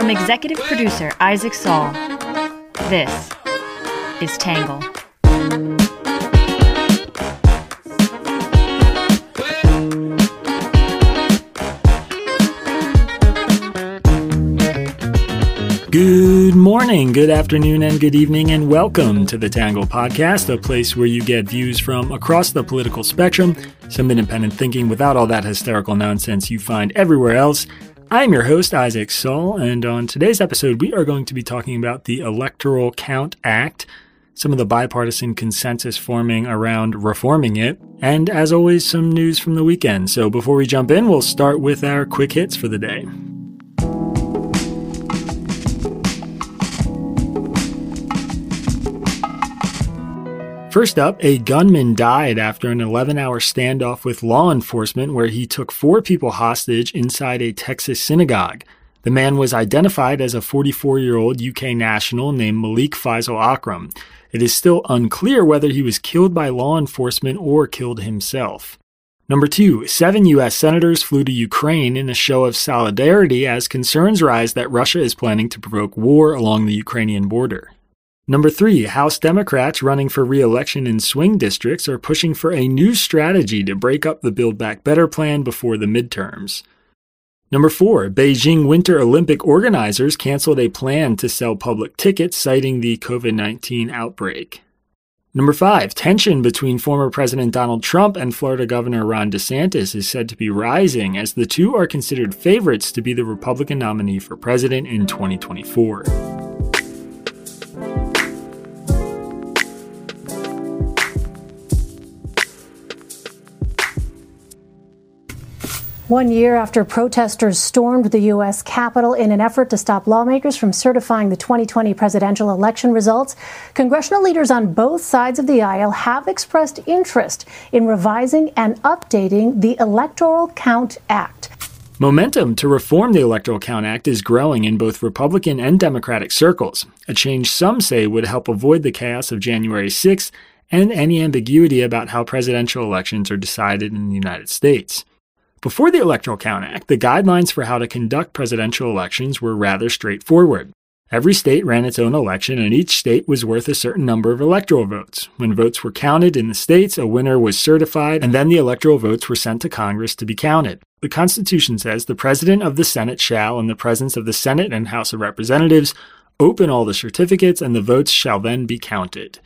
From executive producer Isaac Saul, this is Tangle. Good morning, good afternoon, and good evening, and welcome to the Tangle Podcast, a place where you get views from across the political spectrum, some independent thinking without all that hysterical nonsense you find everywhere else. I'm your host, Isaac Saul, and on today's episode, we are going to be talking about the Electoral Count Act, some of the bipartisan consensus forming around reforming it, and as always, some news from the weekend. So before we jump in, we'll start with our quick hits for the day. First up, a gunman died after an 11 hour standoff with law enforcement where he took four people hostage inside a Texas synagogue. The man was identified as a 44 year old UK national named Malik Faisal Akram. It is still unclear whether he was killed by law enforcement or killed himself. Number two, seven U.S. senators flew to Ukraine in a show of solidarity as concerns rise that Russia is planning to provoke war along the Ukrainian border. Number three, House Democrats running for re election in swing districts are pushing for a new strategy to break up the Build Back Better plan before the midterms. Number four, Beijing Winter Olympic organizers canceled a plan to sell public tickets citing the COVID 19 outbreak. Number five, tension between former President Donald Trump and Florida Governor Ron DeSantis is said to be rising as the two are considered favorites to be the Republican nominee for president in 2024. One year after protesters stormed the U.S. Capitol in an effort to stop lawmakers from certifying the 2020 presidential election results, congressional leaders on both sides of the aisle have expressed interest in revising and updating the Electoral Count Act. Momentum to reform the Electoral Count Act is growing in both Republican and Democratic circles, a change some say would help avoid the chaos of January 6th and any ambiguity about how presidential elections are decided in the United States. Before the Electoral Count Act, the guidelines for how to conduct presidential elections were rather straightforward. Every state ran its own election, and each state was worth a certain number of electoral votes. When votes were counted in the states, a winner was certified, and then the electoral votes were sent to Congress to be counted. The Constitution says the President of the Senate shall, in the presence of the Senate and House of Representatives, open all the certificates, and the votes shall then be counted.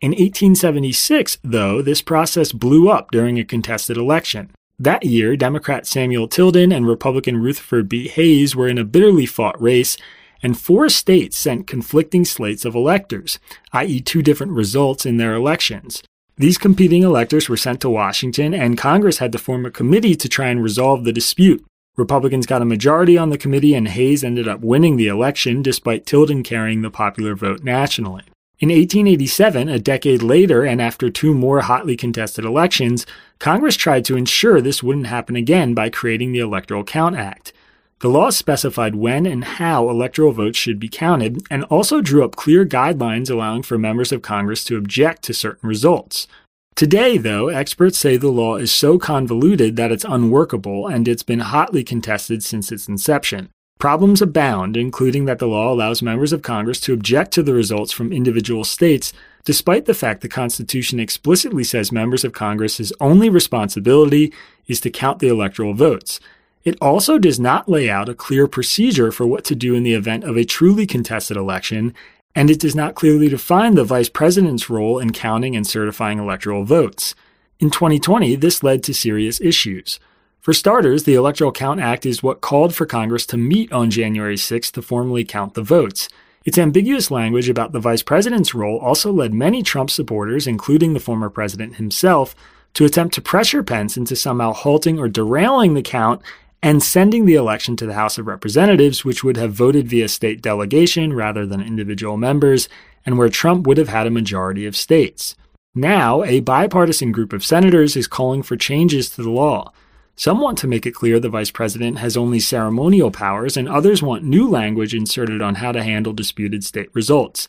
In 1876, though, this process blew up during a contested election. That year, Democrat Samuel Tilden and Republican Rutherford B. Hayes were in a bitterly fought race, and four states sent conflicting slates of electors, i.e., two different results in their elections. These competing electors were sent to Washington, and Congress had to form a committee to try and resolve the dispute. Republicans got a majority on the committee, and Hayes ended up winning the election despite Tilden carrying the popular vote nationally. In 1887, a decade later, and after two more hotly contested elections, Congress tried to ensure this wouldn't happen again by creating the Electoral Count Act. The law specified when and how electoral votes should be counted and also drew up clear guidelines allowing for members of Congress to object to certain results. Today, though, experts say the law is so convoluted that it's unworkable and it's been hotly contested since its inception. Problems abound, including that the law allows members of Congress to object to the results from individual states, despite the fact the Constitution explicitly says members of Congress's only responsibility is to count the electoral votes. It also does not lay out a clear procedure for what to do in the event of a truly contested election, and it does not clearly define the vice president's role in counting and certifying electoral votes. In 2020, this led to serious issues. For starters, the Electoral Count Act is what called for Congress to meet on January 6 to formally count the votes. Its ambiguous language about the vice president's role also led many Trump supporters, including the former president himself, to attempt to pressure Pence into somehow halting or derailing the count and sending the election to the House of Representatives, which would have voted via state delegation rather than individual members, and where Trump would have had a majority of states. Now, a bipartisan group of senators is calling for changes to the law. Some want to make it clear the vice president has only ceremonial powers, and others want new language inserted on how to handle disputed state results.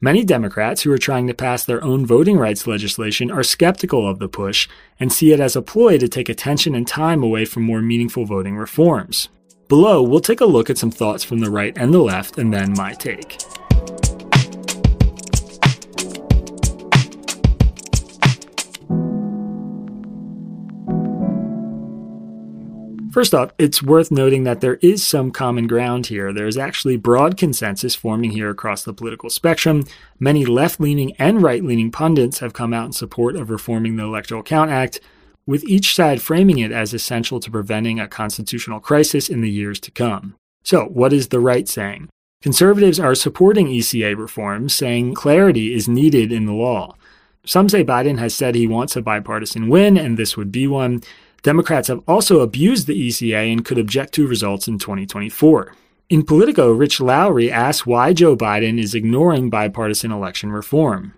Many Democrats who are trying to pass their own voting rights legislation are skeptical of the push and see it as a ploy to take attention and time away from more meaningful voting reforms. Below, we'll take a look at some thoughts from the right and the left, and then my take. First off, it's worth noting that there is some common ground here. There's actually broad consensus forming here across the political spectrum. Many left leaning and right leaning pundits have come out in support of reforming the Electoral Count Act, with each side framing it as essential to preventing a constitutional crisis in the years to come. So, what is the right saying? Conservatives are supporting ECA reforms, saying clarity is needed in the law. Some say Biden has said he wants a bipartisan win, and this would be one. Democrats have also abused the ECA and could object to results in 2024. In Politico, Rich Lowry asked why Joe Biden is ignoring bipartisan election reform.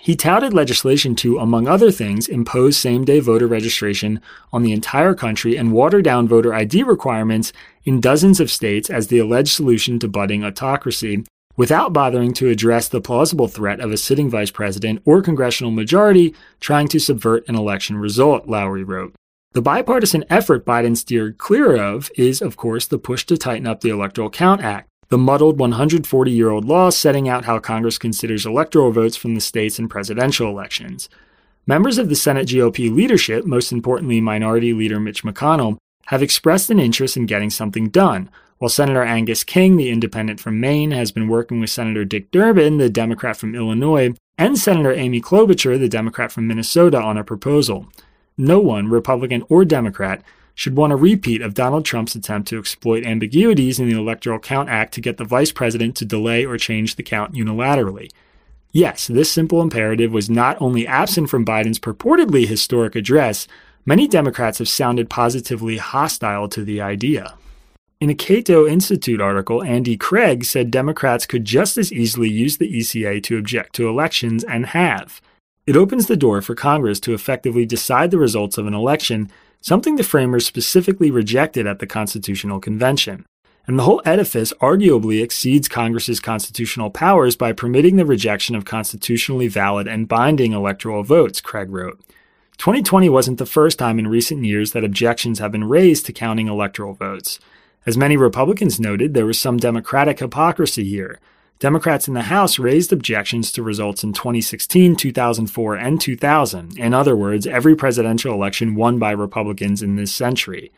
He touted legislation to, among other things, impose same day voter registration on the entire country and water down voter ID requirements in dozens of states as the alleged solution to budding autocracy, without bothering to address the plausible threat of a sitting vice president or congressional majority trying to subvert an election result, Lowry wrote. The bipartisan effort Biden steered clear of is, of course, the push to tighten up the Electoral Count Act, the muddled 140 year old law setting out how Congress considers electoral votes from the states in presidential elections. Members of the Senate GOP leadership, most importantly Minority Leader Mitch McConnell, have expressed an interest in getting something done, while Senator Angus King, the independent from Maine, has been working with Senator Dick Durbin, the Democrat from Illinois, and Senator Amy Klobuchar, the Democrat from Minnesota, on a proposal no one, Republican or Democrat, should want a repeat of Donald Trump's attempt to exploit ambiguities in the Electoral Count Act to get the vice president to delay or change the count unilaterally. Yes, this simple imperative was not only absent from Biden's purportedly historic address, many Democrats have sounded positively hostile to the idea. In a Cato Institute article, Andy Craig said Democrats could just as easily use the ECA to object to elections and have. It opens the door for Congress to effectively decide the results of an election, something the framers specifically rejected at the Constitutional Convention. And the whole edifice arguably exceeds Congress's constitutional powers by permitting the rejection of constitutionally valid and binding electoral votes, Craig wrote. 2020 wasn't the first time in recent years that objections have been raised to counting electoral votes. As many Republicans noted, there was some Democratic hypocrisy here. Democrats in the House raised objections to results in 2016, 2004, and 2000. In other words, every presidential election won by Republicans in this century.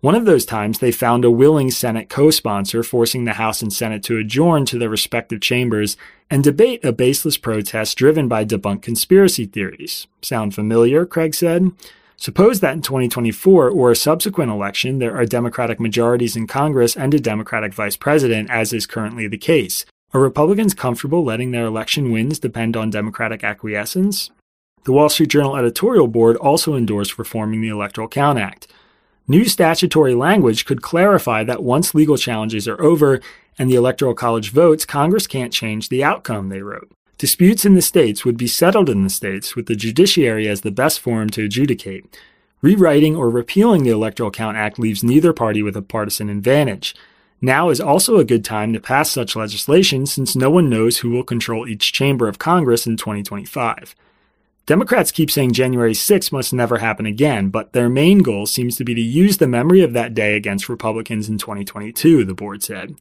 One of those times, they found a willing Senate co sponsor, forcing the House and Senate to adjourn to their respective chambers and debate a baseless protest driven by debunked conspiracy theories. Sound familiar? Craig said. Suppose that in 2024 or a subsequent election, there are Democratic majorities in Congress and a Democratic vice president, as is currently the case. Are Republicans comfortable letting their election wins depend on Democratic acquiescence? The Wall Street Journal editorial board also endorsed reforming the Electoral Count Act. New statutory language could clarify that once legal challenges are over and the Electoral College votes, Congress can't change the outcome, they wrote. Disputes in the states would be settled in the states, with the judiciary as the best forum to adjudicate. Rewriting or repealing the Electoral Count Act leaves neither party with a partisan advantage. Now is also a good time to pass such legislation since no one knows who will control each chamber of Congress in 2025. Democrats keep saying January 6 must never happen again, but their main goal seems to be to use the memory of that day against Republicans in 2022, the board said.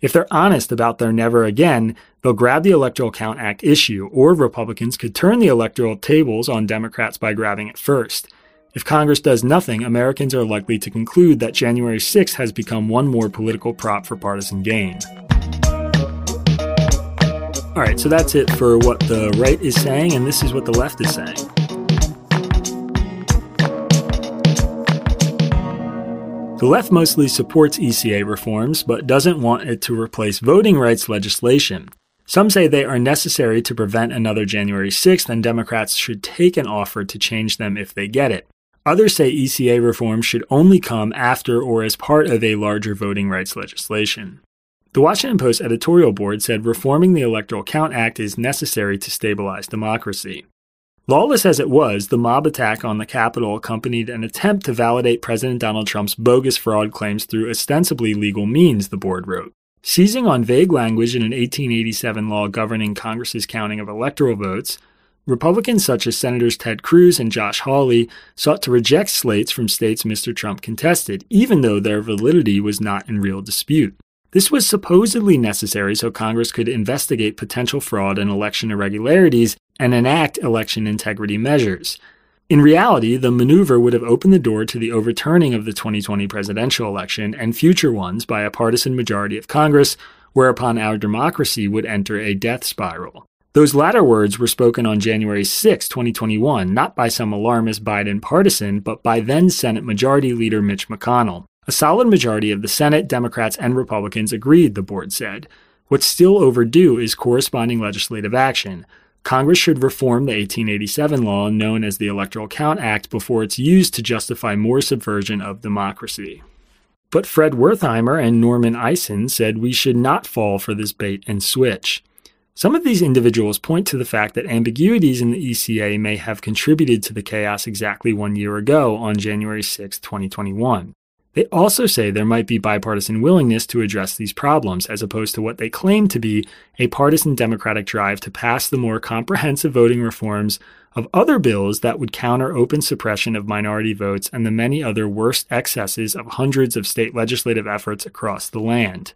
If they're honest about their never again, they'll grab the Electoral Count Act issue, or Republicans could turn the electoral tables on Democrats by grabbing it first. If Congress does nothing, Americans are likely to conclude that January 6th has become one more political prop for partisan gain. All right, so that's it for what the right is saying, and this is what the left is saying. The left mostly supports ECA reforms, but doesn't want it to replace voting rights legislation. Some say they are necessary to prevent another January 6th, and Democrats should take an offer to change them if they get it. Others say ECA reform should only come after or as part of a larger voting rights legislation. The Washington Post editorial board said reforming the Electoral Count Act is necessary to stabilize democracy. Lawless as it was, the mob attack on the Capitol accompanied an attempt to validate President Donald Trump's bogus fraud claims through ostensibly legal means, the board wrote. Seizing on vague language in an 1887 law governing Congress's counting of electoral votes, Republicans such as Senators Ted Cruz and Josh Hawley sought to reject slates from states Mr. Trump contested, even though their validity was not in real dispute. This was supposedly necessary so Congress could investigate potential fraud and election irregularities and enact election integrity measures. In reality, the maneuver would have opened the door to the overturning of the 2020 presidential election and future ones by a partisan majority of Congress, whereupon our democracy would enter a death spiral. Those latter words were spoken on January 6, 2021, not by some alarmist Biden partisan, but by then Senate Majority Leader Mitch McConnell. A solid majority of the Senate, Democrats, and Republicans agreed, the board said. What's still overdue is corresponding legislative action. Congress should reform the 1887 law known as the Electoral Count Act before it's used to justify more subversion of democracy. But Fred Wertheimer and Norman Eisen said we should not fall for this bait and switch. Some of these individuals point to the fact that ambiguities in the ECA may have contributed to the chaos exactly one year ago on January 6, 2021. They also say there might be bipartisan willingness to address these problems, as opposed to what they claim to be a partisan Democratic drive to pass the more comprehensive voting reforms of other bills that would counter open suppression of minority votes and the many other worst excesses of hundreds of state legislative efforts across the land.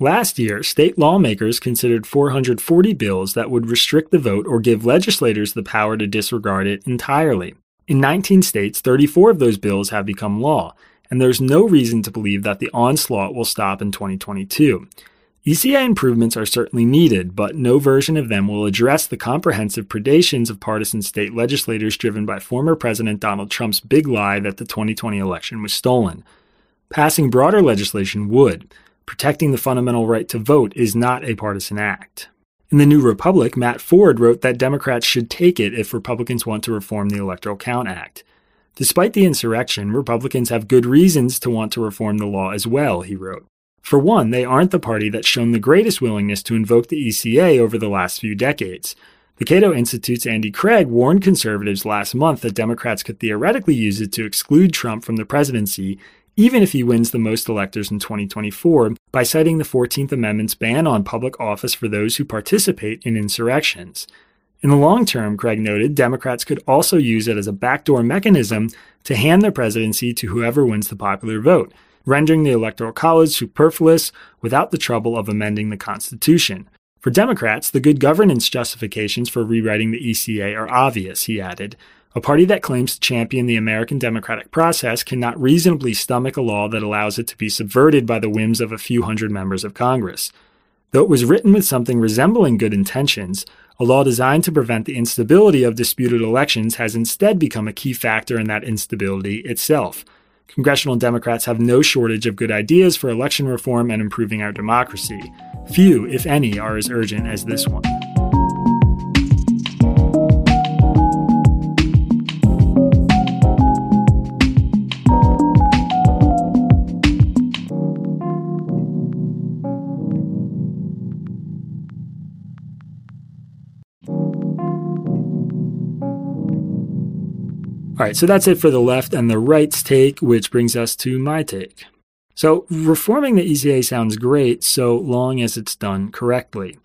Last year, state lawmakers considered 440 bills that would restrict the vote or give legislators the power to disregard it entirely. In 19 states, 34 of those bills have become law, and there's no reason to believe that the onslaught will stop in 2022. ECA improvements are certainly needed, but no version of them will address the comprehensive predations of partisan state legislators driven by former President Donald Trump's big lie that the 2020 election was stolen. Passing broader legislation would. Protecting the fundamental right to vote is not a partisan act. In the New Republic, Matt Ford wrote that Democrats should take it if Republicans want to reform the Electoral Count Act. Despite the insurrection, Republicans have good reasons to want to reform the law as well, he wrote. For one, they aren't the party that's shown the greatest willingness to invoke the ECA over the last few decades. The Cato Institute's Andy Craig warned conservatives last month that Democrats could theoretically use it to exclude Trump from the presidency even if he wins the most electors in 2024, by citing the 14th Amendment's ban on public office for those who participate in insurrections. In the long term, Craig noted, Democrats could also use it as a backdoor mechanism to hand the presidency to whoever wins the popular vote, rendering the Electoral College superfluous without the trouble of amending the Constitution. For Democrats, the good governance justifications for rewriting the ECA are obvious, he added. A party that claims to champion the American democratic process cannot reasonably stomach a law that allows it to be subverted by the whims of a few hundred members of Congress. Though it was written with something resembling good intentions, a law designed to prevent the instability of disputed elections has instead become a key factor in that instability itself. Congressional Democrats have no shortage of good ideas for election reform and improving our democracy. Few, if any, are as urgent as this one. All right, so that's it for the left and the right's take, which brings us to my take. So, reforming the ECA sounds great so long as it's done correctly.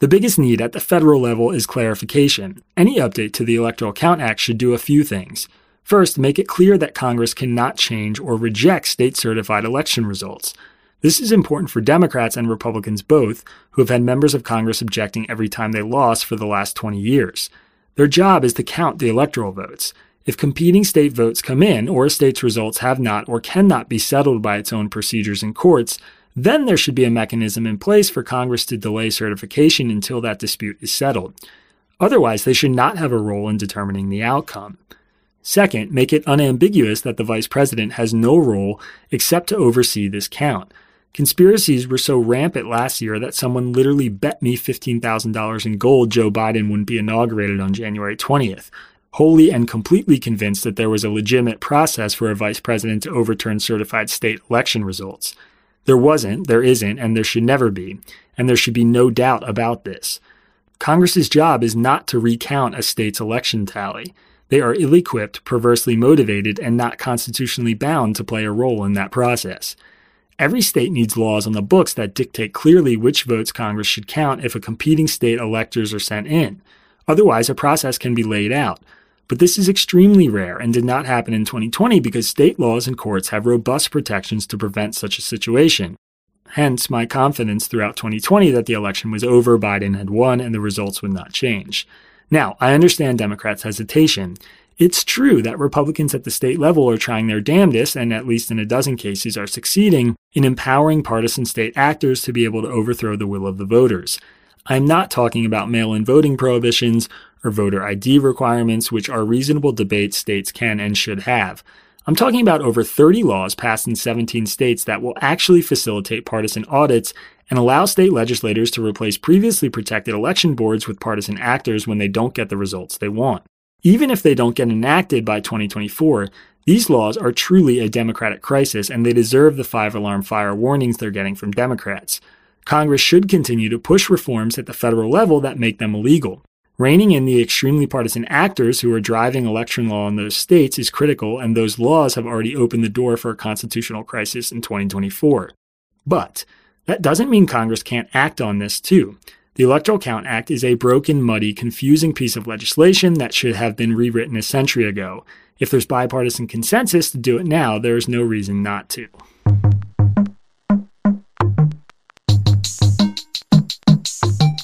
The biggest need at the federal level is clarification. Any update to the Electoral Count Act should do a few things. First, make it clear that Congress cannot change or reject state certified election results. This is important for Democrats and Republicans both, who have had members of Congress objecting every time they lost for the last 20 years. Their job is to count the electoral votes. If competing state votes come in, or a state's results have not or cannot be settled by its own procedures and courts, then there should be a mechanism in place for Congress to delay certification until that dispute is settled. Otherwise, they should not have a role in determining the outcome. Second, make it unambiguous that the vice president has no role except to oversee this count. Conspiracies were so rampant last year that someone literally bet me $15,000 in gold Joe Biden wouldn't be inaugurated on January 20th wholly and completely convinced that there was a legitimate process for a vice president to overturn certified state election results. There wasn't, there isn't, and there should never be, and there should be no doubt about this. Congress's job is not to recount a state's election tally. They are ill equipped, perversely motivated, and not constitutionally bound to play a role in that process. Every state needs laws on the books that dictate clearly which votes Congress should count if a competing state electors are sent in. Otherwise, a process can be laid out. But this is extremely rare and did not happen in 2020 because state laws and courts have robust protections to prevent such a situation. Hence, my confidence throughout 2020 that the election was over, Biden had won, and the results would not change. Now, I understand Democrats' hesitation. It's true that Republicans at the state level are trying their damnedest, and at least in a dozen cases are succeeding, in empowering partisan state actors to be able to overthrow the will of the voters. I'm not talking about mail in voting prohibitions or voter ID requirements, which are reasonable debates states can and should have. I'm talking about over 30 laws passed in 17 states that will actually facilitate partisan audits and allow state legislators to replace previously protected election boards with partisan actors when they don't get the results they want. Even if they don't get enacted by 2024, these laws are truly a democratic crisis and they deserve the five alarm fire warnings they're getting from Democrats. Congress should continue to push reforms at the federal level that make them illegal. Reining in the extremely partisan actors who are driving election law in those states is critical, and those laws have already opened the door for a constitutional crisis in 2024. But that doesn't mean Congress can't act on this too. The Electoral Count Act is a broken, muddy, confusing piece of legislation that should have been rewritten a century ago. If there's bipartisan consensus to do it now, there is no reason not to.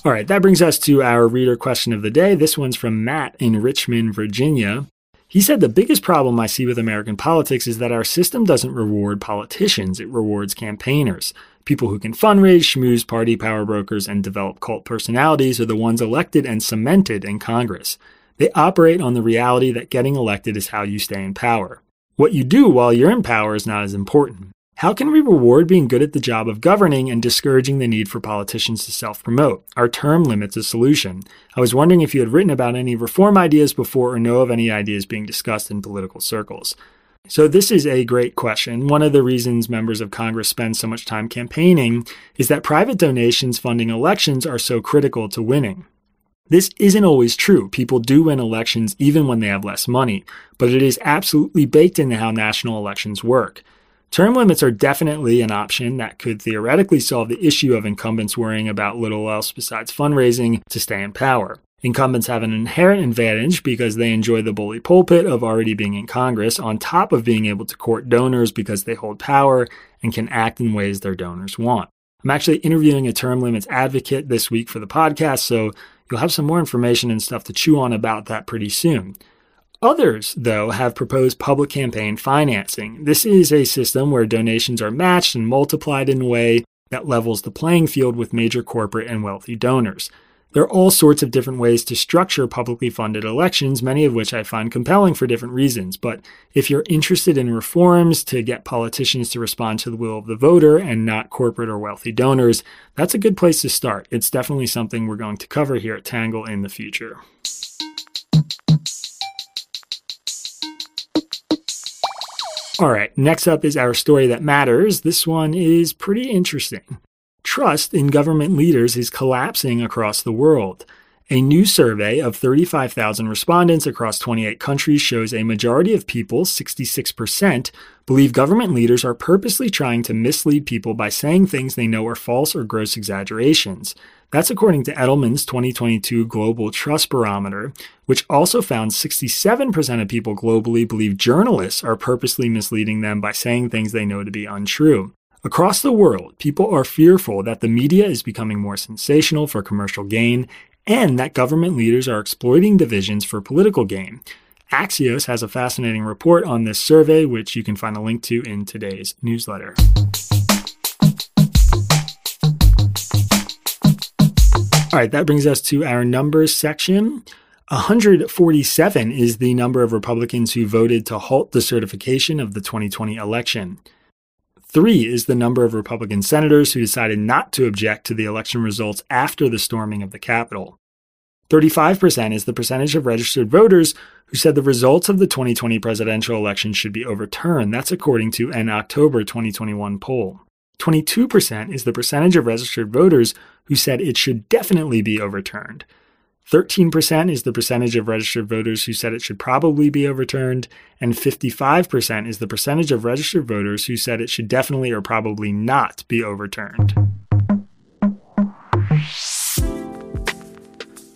All right, that brings us to our reader question of the day. This one's from Matt in Richmond, Virginia. He said the biggest problem I see with American politics is that our system doesn't reward politicians, it rewards campaigners. People who can fundraise, schmooze party power brokers, and develop cult personalities are the ones elected and cemented in Congress. They operate on the reality that getting elected is how you stay in power. What you do while you're in power is not as important. How can we reward being good at the job of governing and discouraging the need for politicians to self promote? Our term limits a solution. I was wondering if you had written about any reform ideas before or know of any ideas being discussed in political circles. So, this is a great question. One of the reasons members of Congress spend so much time campaigning is that private donations funding elections are so critical to winning. This isn't always true. People do win elections even when they have less money, but it is absolutely baked into how national elections work. Term limits are definitely an option that could theoretically solve the issue of incumbents worrying about little else besides fundraising to stay in power. Incumbents have an inherent advantage because they enjoy the bully pulpit of already being in Congress, on top of being able to court donors because they hold power and can act in ways their donors want. I'm actually interviewing a term limits advocate this week for the podcast, so you'll have some more information and stuff to chew on about that pretty soon. Others, though, have proposed public campaign financing. This is a system where donations are matched and multiplied in a way that levels the playing field with major corporate and wealthy donors. There are all sorts of different ways to structure publicly funded elections, many of which I find compelling for different reasons. But if you're interested in reforms to get politicians to respond to the will of the voter and not corporate or wealthy donors, that's a good place to start. It's definitely something we're going to cover here at Tangle in the future. All right, next up is our story that matters. This one is pretty interesting. Trust in government leaders is collapsing across the world. A new survey of 35,000 respondents across 28 countries shows a majority of people, 66%, believe government leaders are purposely trying to mislead people by saying things they know are false or gross exaggerations. That's according to Edelman's 2022 Global Trust Barometer, which also found 67% of people globally believe journalists are purposely misleading them by saying things they know to be untrue. Across the world, people are fearful that the media is becoming more sensational for commercial gain and that government leaders are exploiting divisions for political gain. Axios has a fascinating report on this survey, which you can find a link to in today's newsletter. All right, that brings us to our numbers section. 147 is the number of Republicans who voted to halt the certification of the 2020 election. Three is the number of Republican senators who decided not to object to the election results after the storming of the Capitol. 35% is the percentage of registered voters who said the results of the 2020 presidential election should be overturned. That's according to an October 2021 poll. 22% is the percentage of registered voters who said it should definitely be overturned. 13% is the percentage of registered voters who said it should probably be overturned, and 55% is the percentage of registered voters who said it should definitely or probably not be overturned.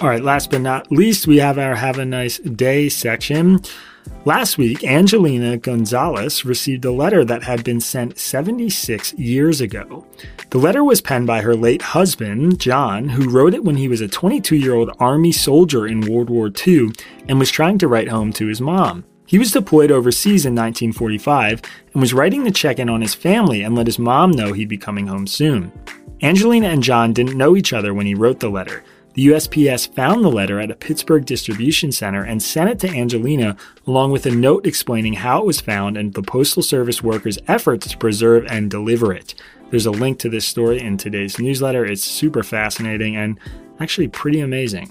All right, last but not least, we have our Have a Nice Day section. Last week, Angelina Gonzalez received a letter that had been sent 76 years ago. The letter was penned by her late husband, John, who wrote it when he was a 22 year old Army soldier in World War II and was trying to write home to his mom. He was deployed overseas in 1945 and was writing to check in on his family and let his mom know he'd be coming home soon. Angelina and John didn't know each other when he wrote the letter, the USPS found the letter at a Pittsburgh distribution center and sent it to Angelina, along with a note explaining how it was found and the Postal Service workers' efforts to preserve and deliver it. There's a link to this story in today's newsletter. It's super fascinating and actually pretty amazing.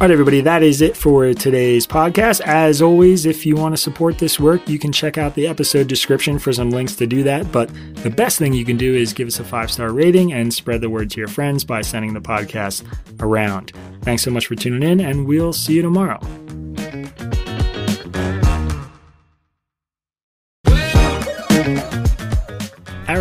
All right, everybody, that is it for today's podcast. As always, if you want to support this work, you can check out the episode description for some links to do that. But the best thing you can do is give us a five star rating and spread the word to your friends by sending the podcast around. Thanks so much for tuning in, and we'll see you tomorrow.